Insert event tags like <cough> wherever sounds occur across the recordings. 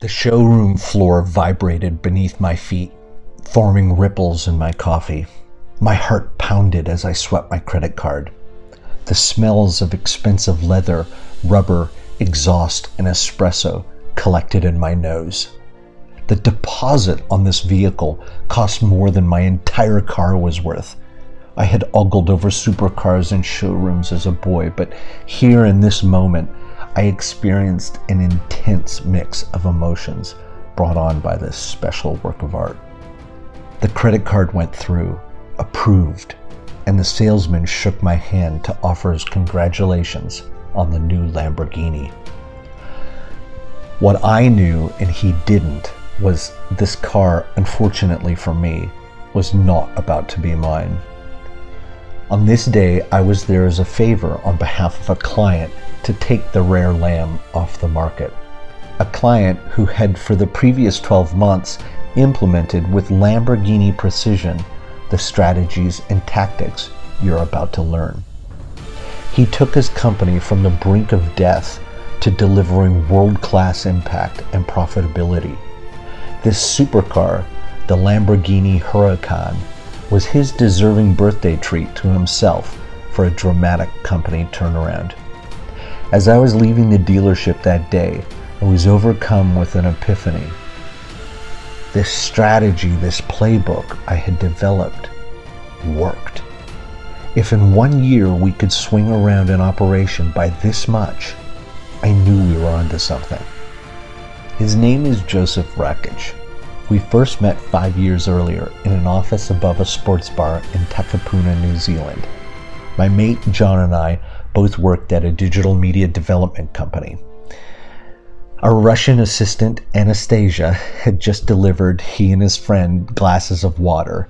The showroom floor vibrated beneath my feet, forming ripples in my coffee. My heart pounded as I swept my credit card. The smells of expensive leather, rubber, exhaust, and espresso collected in my nose. The deposit on this vehicle cost more than my entire car was worth. I had ogled over supercars in showrooms as a boy, but here in this moment, I experienced an intense mix of emotions brought on by this special work of art. The credit card went through, approved, and the salesman shook my hand to offer his congratulations on the new Lamborghini. What I knew and he didn't was this car, unfortunately for me, was not about to be mine. On this day, I was there as a favor on behalf of a client to take the rare lamb off the market. A client who had, for the previous 12 months, implemented with Lamborghini precision the strategies and tactics you're about to learn. He took his company from the brink of death to delivering world class impact and profitability. This supercar, the Lamborghini Huracan, was his deserving birthday treat to himself for a dramatic company turnaround. As I was leaving the dealership that day, I was overcome with an epiphany. This strategy, this playbook I had developed, worked. If in one year we could swing around an operation by this much, I knew we were onto something. His name is Joseph Rakich. We first met five years earlier in an office above a sports bar in Takapuna, New Zealand. My mate John and I both worked at a digital media development company. Our Russian assistant, Anastasia, had just delivered he and his friend glasses of water.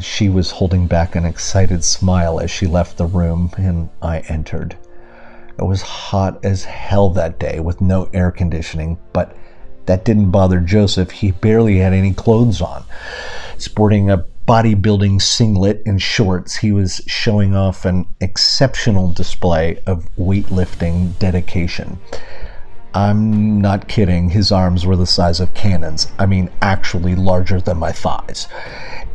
She was holding back an excited smile as she left the room, and I entered. It was hot as hell that day with no air conditioning, but that didn't bother Joseph. He barely had any clothes on. Sporting a bodybuilding singlet and shorts, he was showing off an exceptional display of weightlifting dedication. I'm not kidding, his arms were the size of cannons. I mean, actually larger than my thighs.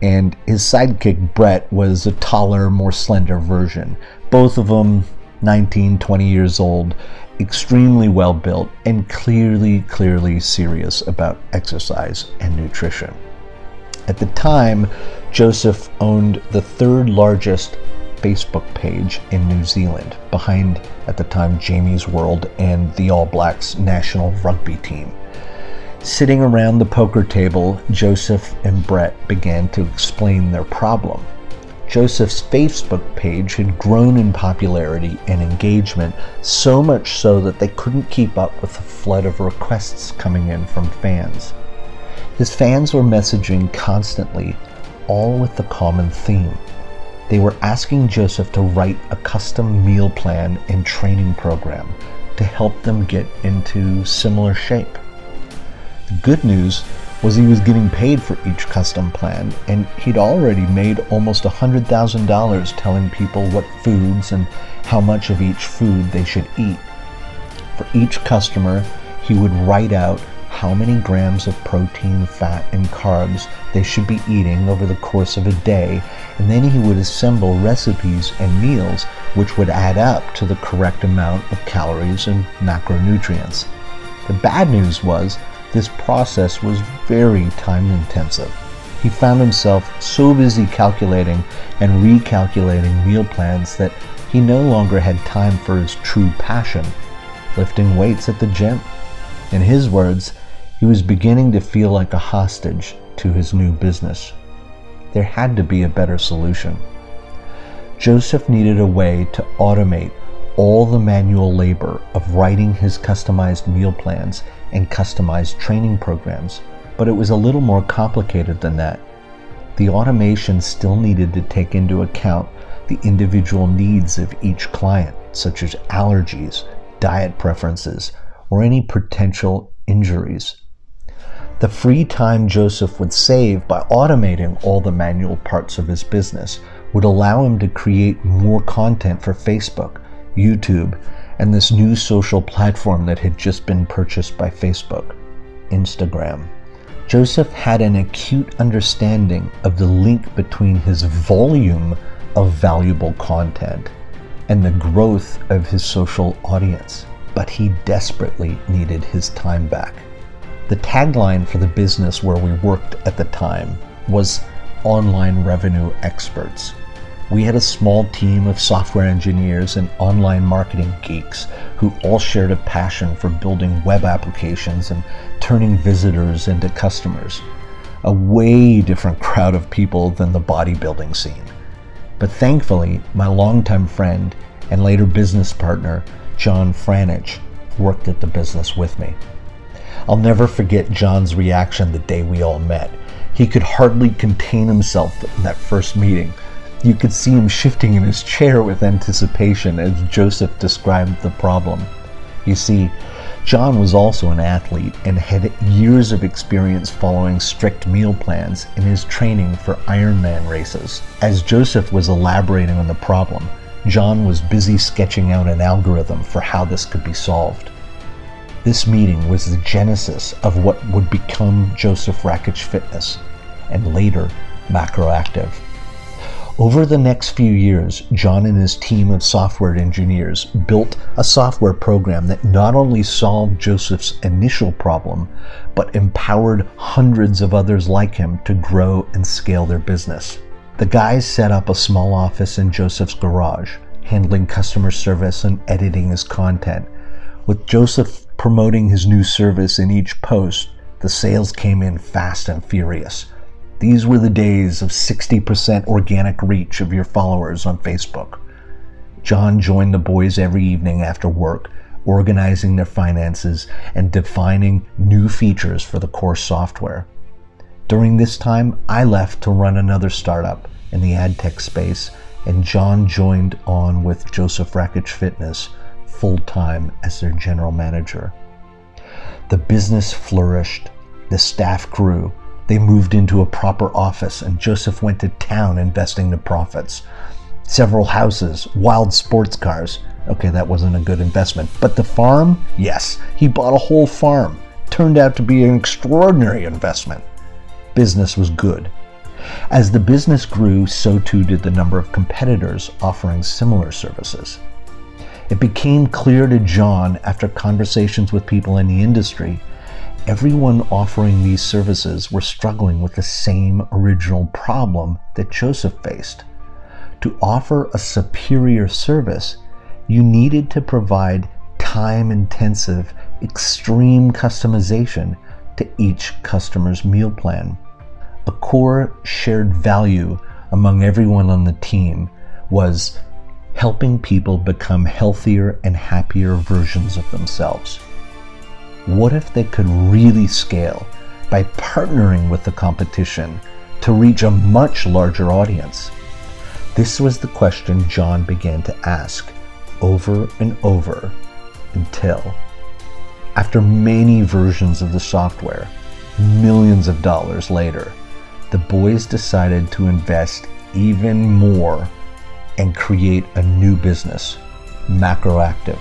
And his sidekick, Brett, was a taller, more slender version. Both of them 19, 20 years old, extremely well built, and clearly, clearly serious about exercise and nutrition. At the time, Joseph owned the third largest Facebook page in New Zealand, behind, at the time, Jamie's World and the All Blacks national rugby team. Sitting around the poker table, Joseph and Brett began to explain their problem. Joseph's Facebook page had grown in popularity and engagement, so much so that they couldn't keep up with the flood of requests coming in from fans. His fans were messaging constantly, all with the common theme. They were asking Joseph to write a custom meal plan and training program to help them get into similar shape. The good news was he was getting paid for each custom plan, and he'd already made almost $100,000 telling people what foods and how much of each food they should eat. For each customer, he would write out how many grams of protein, fat, and carbs they should be eating over the course of a day, and then he would assemble recipes and meals which would add up to the correct amount of calories and macronutrients. The bad news was this process was very time intensive. He found himself so busy calculating and recalculating meal plans that he no longer had time for his true passion, lifting weights at the gym. In his words, he was beginning to feel like a hostage to his new business. There had to be a better solution. Joseph needed a way to automate all the manual labor of writing his customized meal plans and customized training programs, but it was a little more complicated than that. The automation still needed to take into account the individual needs of each client, such as allergies, diet preferences, or any potential injuries. The free time Joseph would save by automating all the manual parts of his business would allow him to create more content for Facebook, YouTube, and this new social platform that had just been purchased by Facebook. Instagram. Joseph had an acute understanding of the link between his volume of valuable content and the growth of his social audience, but he desperately needed his time back. The tagline for the business where we worked at the time was Online Revenue Experts. We had a small team of software engineers and online marketing geeks who all shared a passion for building web applications and turning visitors into customers. A way different <laughs> crowd of people than the bodybuilding scene. But thankfully, my longtime friend and later business partner, John Franich, worked at the business with me. I'll never forget John's reaction the day we all met. He could hardly contain himself in that first meeting. You could see him shifting in his chair with anticipation as Joseph described the problem. You see, John was also an athlete and had years of experience following strict meal plans in his training for Ironman races. As Joseph was elaborating on the problem, John was busy sketching out an algorithm for how this could be solved. This meeting was the genesis of what would become Joseph Rakich Fitness and later Macroactive. Over the next few years, John and his team of software engineers built a software program that not only solved Joseph's initial problem, but empowered hundreds of others like him to grow and scale their business. The guys set up a small office in Joseph's garage, handling customer service and editing his content. With Joseph promoting his new service in each post, the sales came in fast and furious. These were the days of 60% organic reach of your followers on Facebook. John joined the boys every evening after work, organizing their finances and defining new features for the core software. During this time, I left to run another startup in the ad tech space, and John joined on with Joseph Rakich Fitness full time as their general manager. The business flourished, the staff grew, they moved into a proper office, and Joseph went to town investing the profits. Several houses, wild sports cars. Okay, that wasn't a good investment. But the farm? Yes, he bought a whole farm. Turned out to be an extraordinary investment. Business was good. As the business grew, so too did the number of competitors offering similar services. It became clear to John after conversations with people in the industry everyone offering these services were struggling with the same original problem that Joseph faced. To offer a superior service, you needed to provide time intensive, extreme customization to each customer's meal plan. A core shared value among everyone on the team was helping people become healthier and happier versions of themselves. What if they could really scale by partnering with the competition to reach a much larger audience? This was the question John began to ask over and over until, after many versions of the software, millions of dollars later, the boys decided to invest even more and create a new business, Macroactive,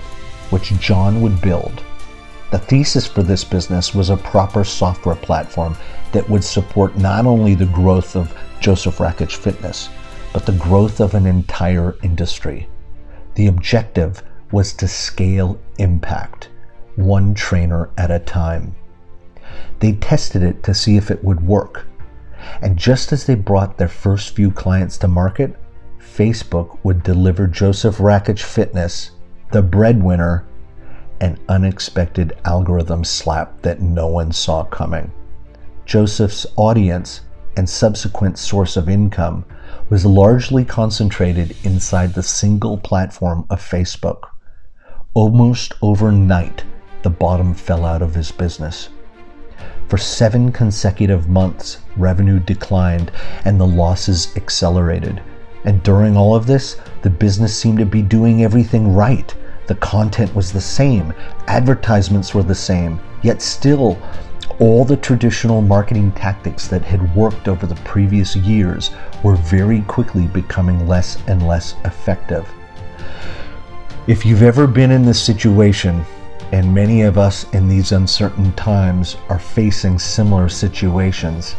which John would build the thesis for this business was a proper software platform that would support not only the growth of Joseph Rakich Fitness, but the growth of an entire industry. The objective was to scale impact, one trainer at a time. They tested it to see if it would work. And just as they brought their first few clients to market, Facebook would deliver Joseph Rakich Fitness, the breadwinner, an unexpected algorithm slap that no one saw coming. Joseph's audience and subsequent source of income was largely concentrated inside the single platform of Facebook. Almost overnight, the bottom fell out of his business. For seven consecutive months, revenue declined and the losses accelerated. And during all of this, the business seemed to be doing everything right. The content was the same, advertisements were the same, yet still, all the traditional marketing tactics that had worked over the previous years were very quickly becoming less and less effective. If you've ever been in this situation, and many of us in these uncertain times are facing similar situations.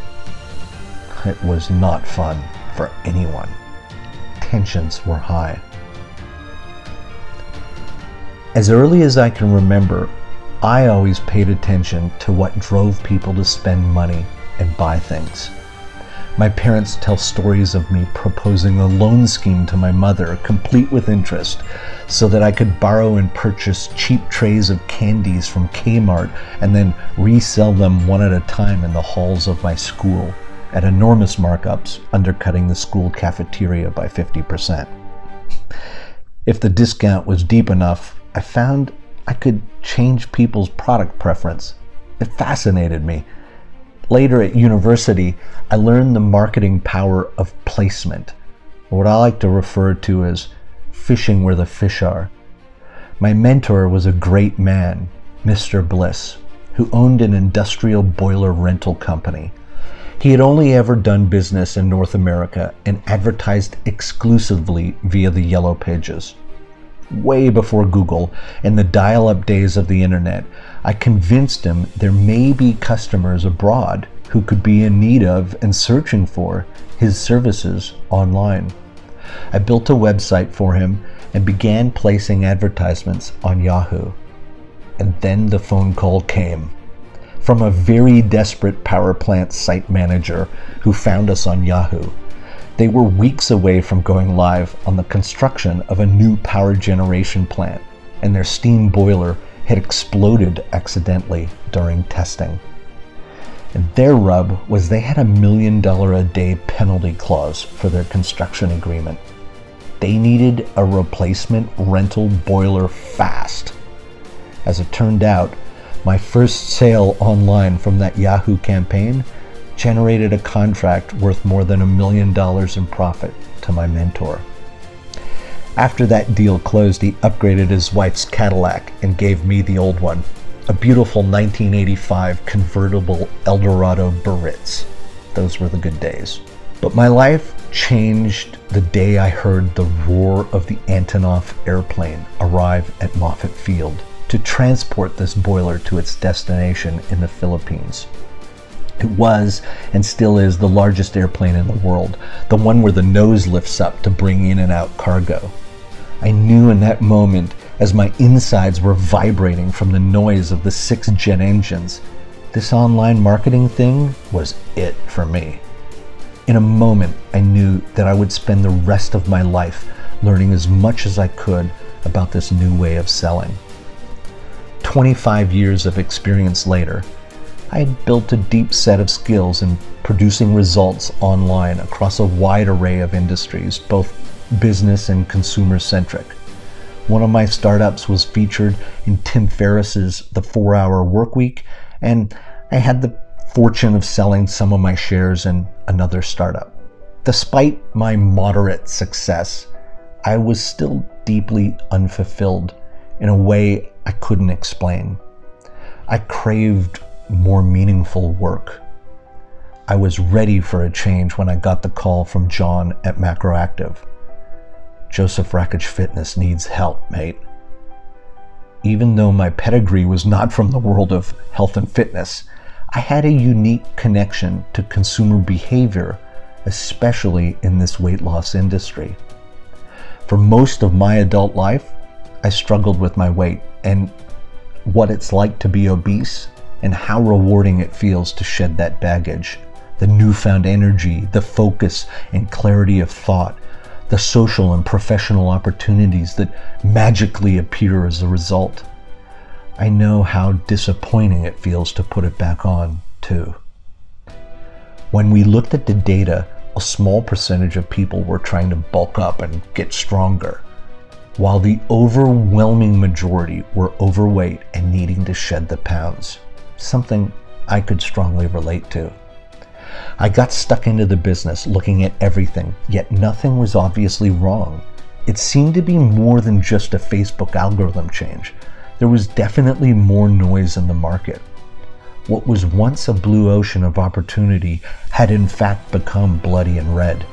It was not fun for anyone. Tensions were high. As early as I can remember, I always paid attention to what drove people to spend money and buy things. My parents tell stories of me proposing a loan scheme to my mother, complete with interest, so that I could borrow and purchase cheap trays of candies from Kmart and then resell them one at a time in the halls of my school at enormous markups, undercutting the school cafeteria by 50%. If the discount was deep enough, I found I could change people's product preference. It fascinated me Later at university, I learned the marketing power of placement, what I like to refer to as fishing where the fish are. My mentor was a great man, Mr. Bliss, who owned an industrial boiler rental company. He had only ever done business in North America and advertised exclusively via the Yellow Pages way before Google and the dial up days of the internet, I convinced him there may be customers abroad who could be in need of and searching for his services online. I built a website for him and began placing advertisements on Yahoo. And then the phone call came from a very desperate power plant site manager who found us on Yahoo they were weeks away from going live on the construction of a new power generation plant, and their steam boiler had exploded accidentally during testing. And their rub was they had a million dollar a day penalty clause for their construction agreement. They needed a replacement rental boiler fast. As it turned out, my first sale online from that Yahoo campaign generated a contract worth more than a million dollars in profit to my mentor. After that deal closed, he upgraded his wife's Cadillac and gave me the old one, a beautiful 1985 convertible Eldorado Biarritz. Those were the good days. But my life changed the day I heard the roar of the Antonov airplane arrive at Moffett Field to transport this boiler to its destination in the Philippines. It was and still is the largest airplane in the world, the one where the nose lifts up to bring in and out cargo. I knew in that moment, as my insides were vibrating from the noise of the six jet engines, this online marketing thing was it for me. In a moment, I knew that I would spend the rest of my life learning as much as I could about this new way of selling. 25 years of experience later, I had built a deep set of skills in producing results online across a wide array of industries, both business and consumer centric. One of my startups was featured in Tim Ferriss's The 4 Hour Workweek, and I had the fortune of selling some of my shares in another startup. Despite my moderate success, I was still deeply unfulfilled in a way I couldn't explain. I craved more meaningful work. I was ready for a change when I got the call from John at Macroactive. Joseph Rakich Fitness needs help, mate. Even though my pedigree was not from the world of health and fitness, I had a unique connection to consumer behavior, especially in this weight loss industry. For most of my adult life, I struggled with my weight and what it's like to be obese and how rewarding it feels to shed that baggage. The newfound energy, the focus and clarity of thought, the social and professional opportunities that magically appear as a result. I know how disappointing it feels to put it back on, too. When we looked at the data, a small percentage of people were trying to bulk up and get stronger, while the overwhelming majority were overweight and needing to shed the pounds something I could strongly relate to. I got stuck into the business looking at everything, yet nothing was obviously wrong. It seemed to be more than just a Facebook algorithm change. There was definitely more noise in the market. What was once a blue ocean of opportunity had in fact become bloody and red.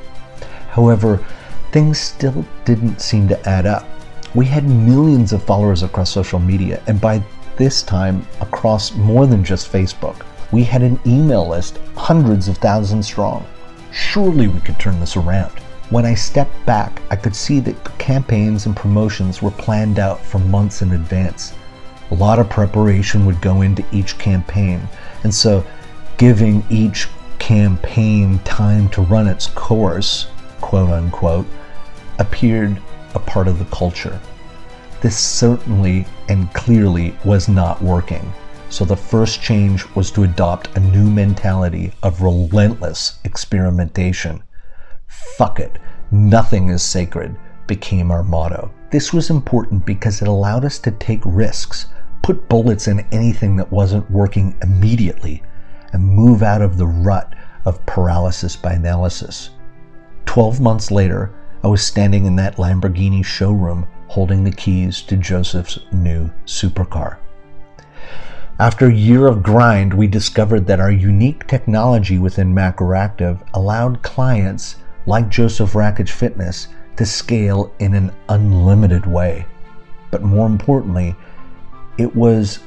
However, things still didn't seem to add up. We had millions of followers across social media, and by this time across more than just Facebook. We had an email list hundreds of thousands strong. Surely we could turn this around. When I stepped back, I could see that campaigns and promotions were planned out for months in advance. A lot of preparation would go into each campaign, and so giving each campaign time to run its course, quote unquote, appeared a part of the culture. This certainly and clearly was not working. So the first change was to adopt a new mentality of relentless experimentation. Fuck it, nothing is sacred became our motto. This was important because it allowed us to take risks, put bullets in anything that wasn't working immediately, and move out of the rut of paralysis by analysis. Twelve months later, I was standing in that Lamborghini showroom holding the keys to Joseph's new supercar. After a year of grind, we discovered that our unique technology within Macroactive allowed clients like Joseph Rakich Fitness to scale in an unlimited way. But more importantly, it was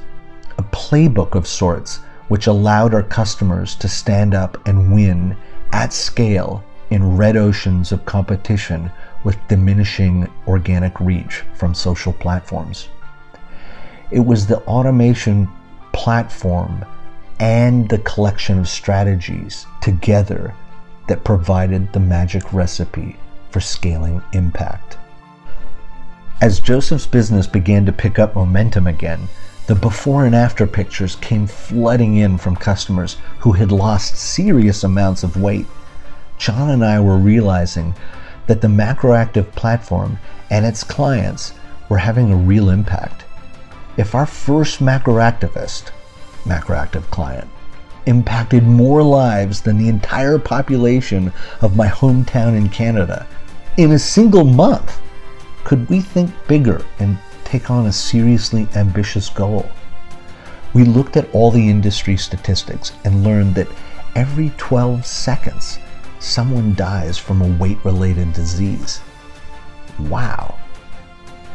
a playbook of sorts which allowed our customers to stand up and win at scale in red oceans of competition with diminishing organic reach from social platforms. It was the automation platform and the collection of strategies together that provided the magic recipe for scaling impact. As Joseph's business began to pick up momentum again, the before and after pictures came flooding in from customers who had lost serious amounts of weight. John and I were realizing that the Macroactive platform and its clients were having a real impact. If our first macroactivist, macroactive client, impacted more lives than the entire population of my hometown in Canada in a single month, could we think bigger and take on a seriously ambitious goal? We looked at all the industry statistics and learned that every 12 seconds, someone dies from a weight related disease. Wow.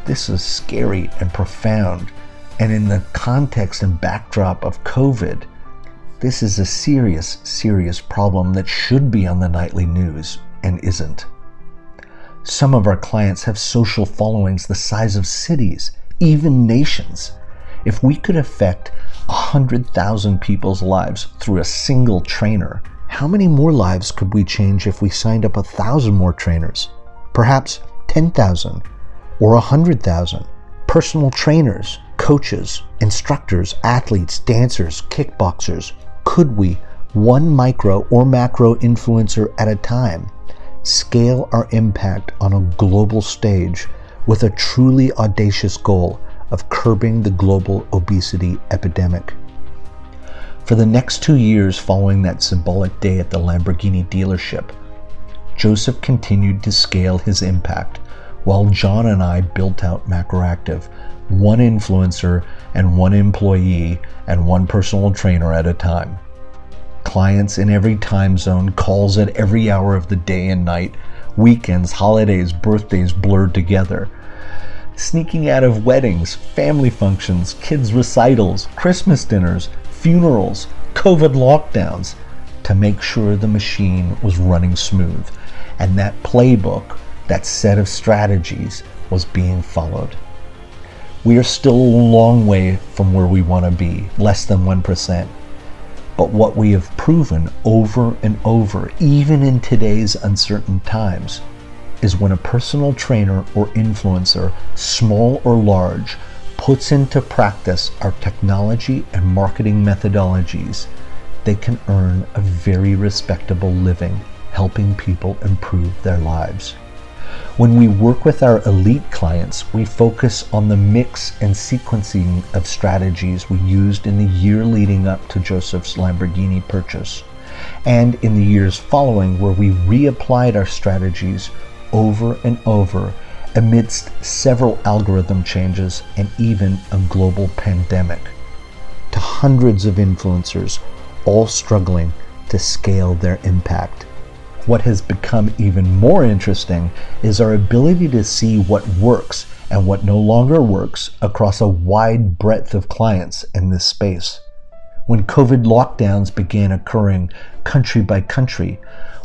This is scary and profound and in the context and backdrop of COVID, this is a serious, serious problem that should be on the nightly news and isn't. Some of our clients have social followings the size of cities, even nations. If we could affect 100,000 people's lives through a single trainer, how many more lives could we change if we signed up a thousand more trainers? Perhaps 10,000 or 100,000 personal trainers coaches, instructors, athletes, dancers, kickboxers, could we, one micro or macro influencer at a time, scale our impact on a global stage with a truly audacious goal of curbing the global obesity epidemic? For the next two years following that symbolic day at the Lamborghini dealership, Joseph continued to scale his impact while John and I built out Macroactive one influencer and one employee and one personal trainer at a time. Clients in every time zone, calls at every hour of the day and night, weekends, holidays, birthdays blurred together. Sneaking out of weddings, family functions, kids' recitals, Christmas dinners, funerals, COVID lockdowns to make sure the machine was running smooth and that playbook, that set of strategies was being followed. We are still a long way from where we want to be, less than 1%. But what we have proven over and over, even in today's uncertain times, is when a personal trainer or influencer, small or large, puts into practice our technology and marketing methodologies, they can earn a very respectable living helping people improve their lives. When we work with our elite clients, we focus on the mix and sequencing of strategies we used in the year leading up to Joseph's Lamborghini purchase, and in the years following, where we reapplied our strategies over and over amidst several algorithm changes and even a global pandemic, to hundreds of influencers all struggling to scale their impact what has become even more interesting is our ability to see what works and what no longer works across a wide breadth of clients in this space. When COVID lockdowns began occurring country by country,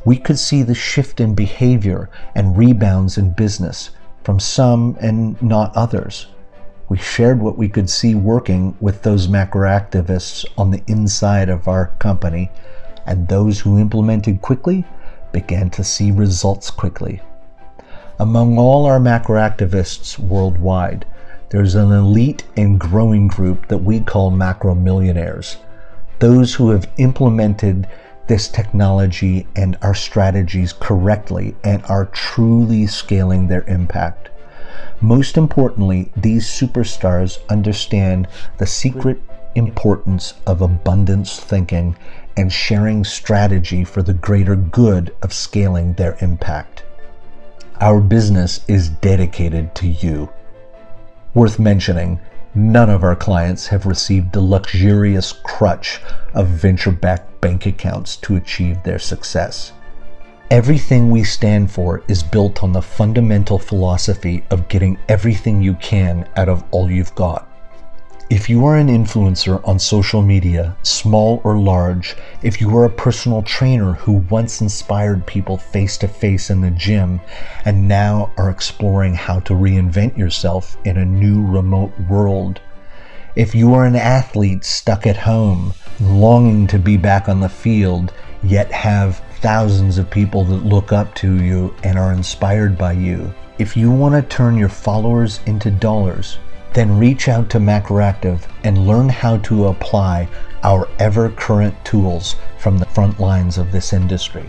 we could see the shift in behavior and rebounds in business from some and not others. We shared what we could see working with those macro activists on the inside of our company, and those who implemented quickly began to see results quickly. Among all our macro activists worldwide, there's an elite and growing group that we call macro millionaires. Those who have implemented this technology and our strategies correctly and are truly scaling their impact. Most importantly, these superstars understand the secret importance of abundance thinking and sharing strategy for the greater good of scaling their impact. Our business is dedicated to you. Worth mentioning, none of our clients have received the luxurious crutch of venture backed bank accounts to achieve their success. Everything we stand for is built on the fundamental philosophy of getting everything you can out of all you've got. If you are an influencer on social media, small or large, if you are a personal trainer who once inspired people face to face in the gym and now are exploring how to reinvent yourself in a new remote world, if you are an athlete stuck at home, longing to be back on the field, yet have thousands of people that look up to you and are inspired by you. If you want to turn your followers into dollars, then reach out to Macroactive and learn how to apply our ever current tools from the front lines of this industry.